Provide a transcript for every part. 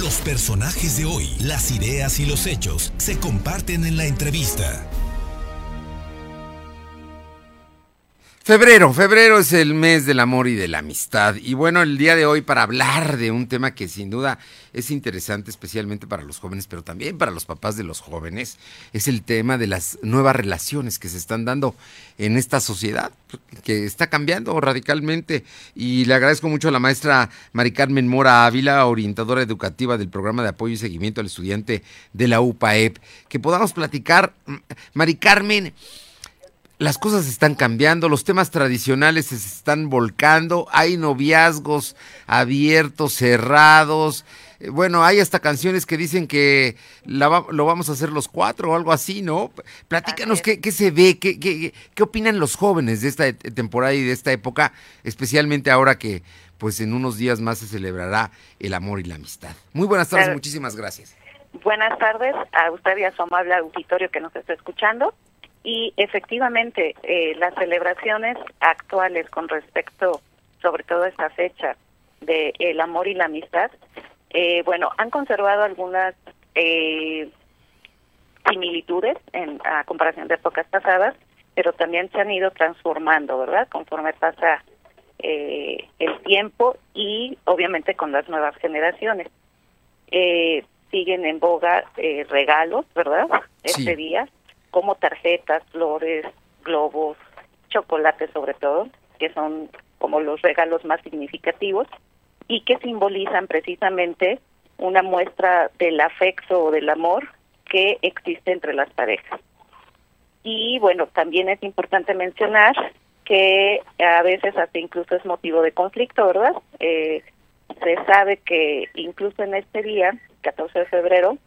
Los personajes de hoy, las ideas y los hechos se comparten en la entrevista. Febrero, febrero es el mes del amor y de la amistad. Y bueno, el día de hoy para hablar de un tema que sin duda es interesante, especialmente para los jóvenes, pero también para los papás de los jóvenes, es el tema de las nuevas relaciones que se están dando en esta sociedad, que está cambiando radicalmente. Y le agradezco mucho a la maestra Mari Carmen Mora Ávila, orientadora educativa del programa de apoyo y seguimiento al estudiante de la UPAEP, que podamos platicar. Mari Carmen, las cosas están cambiando, los temas tradicionales se están volcando, hay noviazgos abiertos, cerrados. Eh, bueno, hay hasta canciones que dicen que lo vamos a hacer los cuatro o algo así, ¿no? Platícanos qué, qué, se ve, qué, qué, qué opinan los jóvenes de esta temporada y de esta época, especialmente ahora que pues en unos días más se celebrará el amor y la amistad. Muy buenas tardes, muchísimas gracias. Buenas tardes a usted y a su amable auditorio que nos está escuchando. Y efectivamente, eh, las celebraciones actuales con respecto, sobre todo a esta fecha de el amor y la amistad, eh, bueno, han conservado algunas eh, similitudes en a comparación de épocas pasadas, pero también se han ido transformando, ¿verdad? Conforme pasa eh, el tiempo y obviamente con las nuevas generaciones. Eh, siguen en boga eh, regalos, ¿verdad? Este día como tarjetas, flores, globos, chocolates sobre todo, que son como los regalos más significativos y que simbolizan precisamente una muestra del afecto o del amor que existe entre las parejas. Y bueno, también es importante mencionar que a veces hasta incluso es motivo de conflicto, ¿verdad? Eh, se sabe que incluso en este día, 14 de febrero,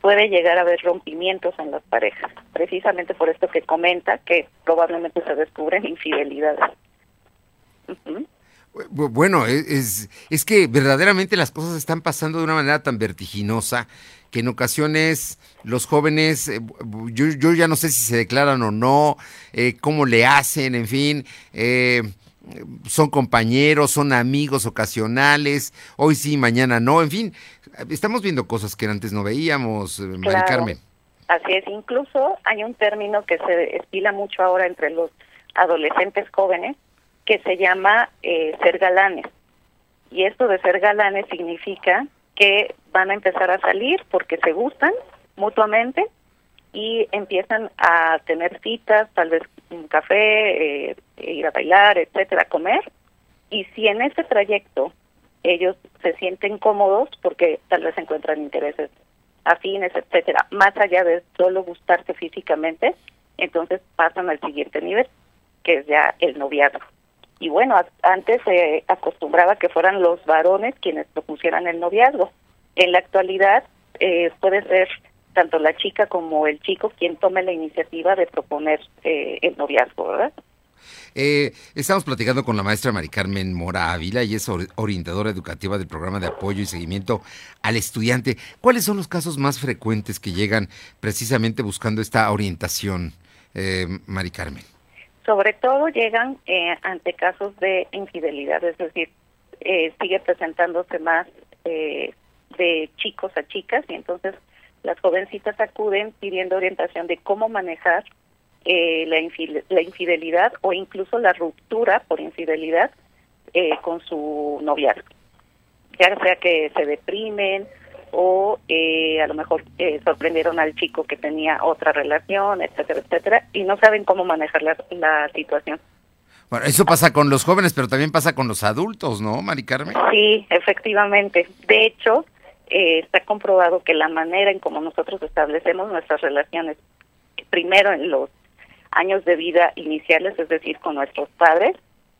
puede llegar a haber rompimientos en las parejas, precisamente por esto que comenta, que probablemente se descubren infidelidades. Bueno, e, es, que verdaderamente las cosas están pasando de una manera tan vertiginosa que en ocasiones los jóvenes, eh, yo, yo ya no sé si se declaran o no, eh, cómo le hacen, en fin, eh, son compañeros, son amigos ocasionales, hoy sí, mañana no, en fin, estamos viendo cosas que antes no veíamos, eh, Mari Carmen. Así es, incluso hay un término que se estila mucho ahora entre los adolescentes jóvenes que se llama eh, ser galanes. Y esto de ser galanes significa que van a empezar a salir porque se gustan mutuamente y empiezan a tener citas, tal vez un café, eh, ir a bailar, etcétera, comer. Y si en ese trayecto ellos se sienten cómodos porque tal vez encuentran intereses afines, etcétera, más allá de solo gustarse físicamente, entonces pasan al siguiente nivel, que es ya el noviazgo. Y bueno, antes se acostumbraba que fueran los varones quienes propusieran el noviazgo. En la actualidad eh, puede ser tanto la chica como el chico quien tome la iniciativa de proponer eh, el noviazgo, ¿verdad? Eh, estamos platicando con la maestra Mari Carmen Mora Ávila y es orientadora educativa del programa de apoyo y seguimiento al estudiante. ¿Cuáles son los casos más frecuentes que llegan precisamente buscando esta orientación, eh, Mari Carmen? Sobre todo llegan eh, ante casos de infidelidad, es decir, eh, sigue presentándose más eh, de chicos a chicas y entonces las jovencitas acuden pidiendo orientación de cómo manejar eh, la, la, infidelidad o incluso la ruptura por infidelidad eh, con su noviazgo. Ya sea que se deprimen o eh, a lo mejor eh, sorprendieron al chico que tenía otra relación, etcétera, etcétera, y no saben cómo manejar la, la situación. Bueno, eso pasa con los jóvenes, pero también pasa con los adultos, ¿no, Mari Carmen? Sí, efectivamente. De hecho, eh, está comprobado que la manera en cómo nosotros establecemos nuestras relaciones, primero en los años de vida iniciales, es decir, con nuestros padres,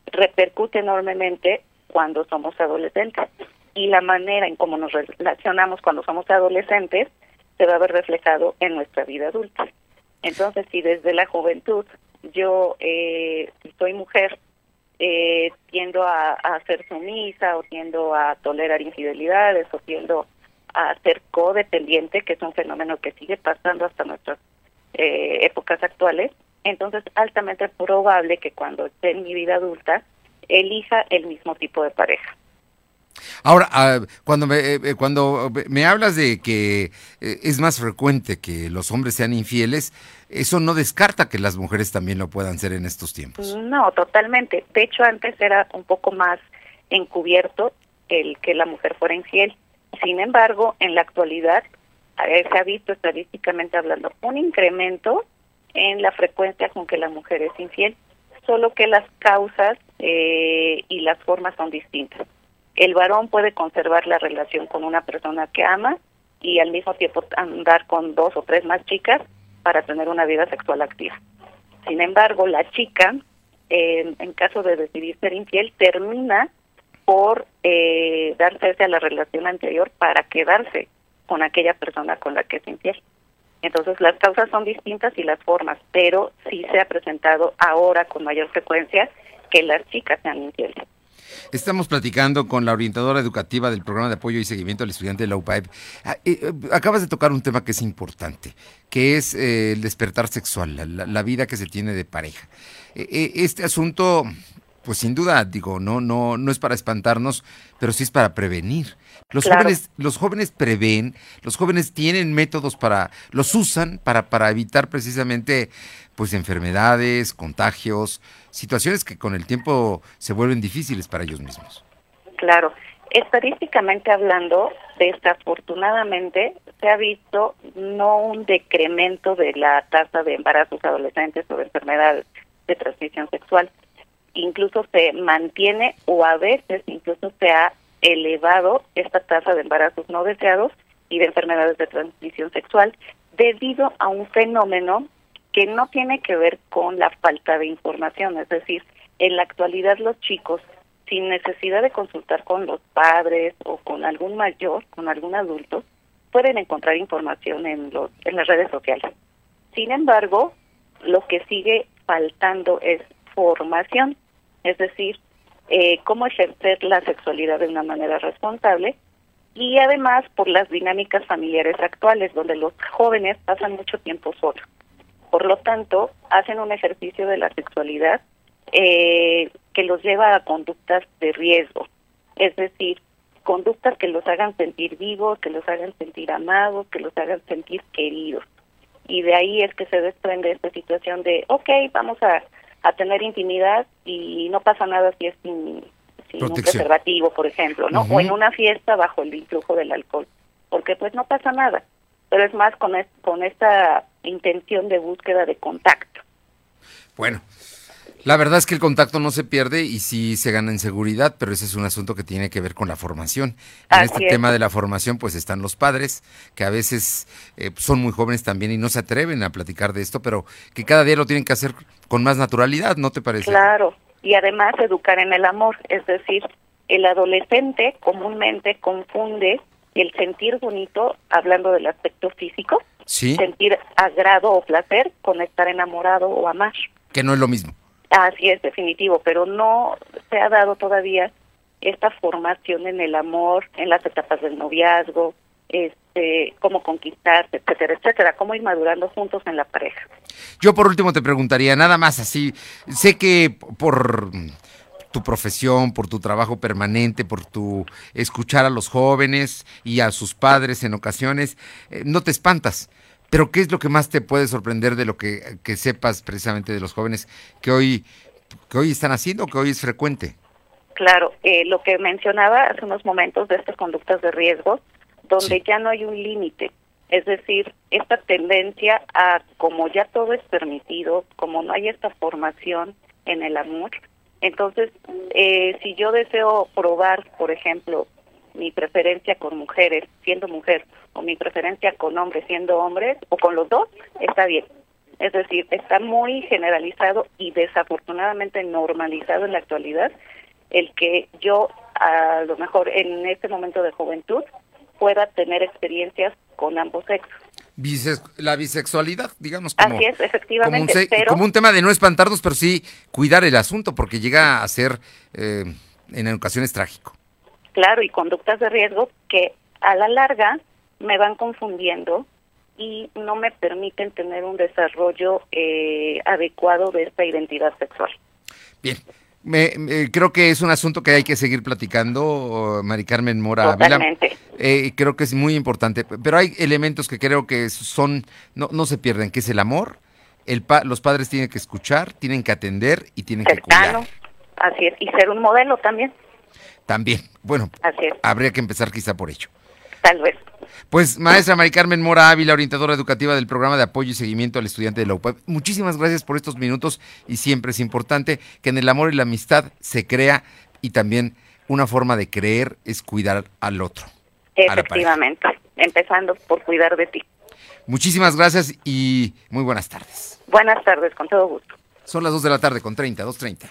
repercute enormemente cuando somos adolescentes. Y la manera en cómo nos relacionamos cuando somos adolescentes se va a ver reflejado en nuestra vida adulta. Entonces, si desde la juventud yo eh, soy mujer, eh, tiendo a, a ser sumisa o tiendo a tolerar infidelidades o tiendo a ser codependiente, que es un fenómeno que sigue pasando hasta nuestras eh, épocas actuales, entonces altamente probable que cuando esté en mi vida adulta elija el mismo tipo de pareja. Ahora, ah, cuando me, eh, eh, cuando me hablas de que eh, es más frecuente que los hombres sean infieles, eso no descarta que las mujeres también lo puedan ser en estos tiempos. No, totalmente. De hecho, antes era un poco más encubierto el que la mujer fuera infiel. Sin embargo, en la actualidad se ha visto estadísticamente hablando un incremento en la frecuencia con que la mujer es infiel, solo que las causas y las formas son distintas el varón puede conservar la relación con una persona que ama y al mismo tiempo andar con dos o tres más chicas para tener una vida sexual activa. Sin embargo, la chica, en caso de decidir ser infiel, termina por eh, darse a la relación anterior para quedarse con aquella persona con la que es infiel. Entonces las causas son distintas y las formas, pero sí se ha presentado ahora con mayor frecuencia que las chicas sean infieles. Estamos platicando con la orientadora educativa del programa de apoyo y seguimiento al estudiante de la UPAEP. Ah, eh, eh, acabas de tocar un tema que es importante, que es eh, el despertar sexual, la, vida que se tiene de pareja. este asunto, pues sin duda, digo, no, no, no es para espantarnos, pero sí es para prevenir. Los jóvenes, los jóvenes prevén, los jóvenes tienen métodos para, los usan para, para evitar precisamente pues enfermedades, contagios, situaciones que con el tiempo se vuelven difíciles para ellos mismos. Claro, estadísticamente hablando, desafortunadamente se ha visto no un decremento de la tasa de embarazos adolescentes o de enfermedades de transmisión sexual, incluso se mantiene o a veces incluso se ha elevado esta tasa de embarazos no deseados y de enfermedades de transmisión sexual debido a un fenómeno que no tiene que ver con la falta de información, es decir, en la actualidad los chicos, sin necesidad de consultar con los padres o con algún mayor, con algún adulto, pueden encontrar información en, los, en las redes sociales. Sin embargo, lo que sigue faltando es formación, es decir, eh, cómo ejercer la sexualidad de una manera responsable y además por las dinámicas familiares actuales, donde los jóvenes pasan mucho tiempo solos. Por lo tanto, hacen un ejercicio de la sexualidad eh, que los lleva a conductas de riesgo, es decir, conductas que los hagan sentir vivos, que los hagan sentir amados, que los hagan sentir queridos. Y de ahí es que se desprende esta situación de, ok, vamos a, a tener intimidad y no pasa nada si es sin, un preservativo, por ejemplo, ¿no? O en una fiesta bajo el influjo del alcohol, porque pues no pasa nada pero es más con, con esta intención de búsqueda de contacto. Bueno, la verdad es que el contacto no se pierde y sí se gana en seguridad, pero ese es un asunto que tiene que ver con la formación. En este tema de la formación, pues están los padres, que a veces eh, son muy jóvenes también y no se atreven a platicar de esto, pero que cada día lo tienen que hacer con más naturalidad, ¿no te parece? Claro, y además educar en el amor, es decir, el adolescente comúnmente confunde el sentir bonito, hablando del aspecto físico, sentir agrado o placer con estar enamorado o amar. Que no es lo mismo. Así es, definitivo, pero no se ha dado todavía esta formación en el amor, en las etapas del noviazgo, este, cómo conquistarse, etcétera, etcétera, cómo ir madurando juntos en la pareja. Yo por último te preguntaría, nada más así, sé que por tu profesión, por tu trabajo permanente, por tu escuchar a los jóvenes y a sus padres en ocasiones, eh, no te espantas. Pero ¿qué es lo que más te puede sorprender de lo que, sepas precisamente de los jóvenes que hoy, que hoy están haciendo, que hoy es frecuente? Claro, eh, lo que mencionaba hace unos momentos de estas conductas de riesgo, donde ya no hay un límite. Es decir, esta tendencia a, como ya todo es permitido, como no hay esta formación en el amor, entonces, eh, si yo deseo probar, por ejemplo, mi preferencia con mujeres siendo mujer o mi preferencia con hombres siendo hombres o con los dos, está bien. Es decir, está muy generalizado y desafortunadamente normalizado en la actualidad el que yo a lo mejor en este momento de juventud pueda tener experiencias con ambos sexos la bisexualidad, digamos. Como, Así es, efectivamente. Como un, tema de no espantarnos, pero sí cuidar el asunto, porque llega a ser eh, en ocasiones trágico. Claro, y conductas de riesgo que a la larga me van confundiendo y no me permiten tener un desarrollo eh, adecuado de esta identidad sexual. Bien, Me, creo que es un asunto que hay que seguir platicando, Mari Carmen Mora Totalmente. Eh, creo que es muy importante, pero hay elementos que creo que son, no, no se pierden, que es el amor, el los padres tienen que escuchar, tienen que atender y tienen que cuidar. Así es, y ser un modelo también. También, bueno, habría que empezar quizá por ello. Tal vez. Pues maestra Mari Carmen Mora Ávila, orientadora educativa del programa de apoyo y seguimiento al estudiante de la UPAP. Muchísimas gracias por estos minutos y siempre es importante que en el amor y la amistad se crea y también una forma de creer es cuidar al otro. Efectivamente, empezando por cuidar de ti. Muchísimas gracias y muy buenas tardes. Buenas tardes, con todo gusto. Son las 2 de la tarde con 30, 2.30.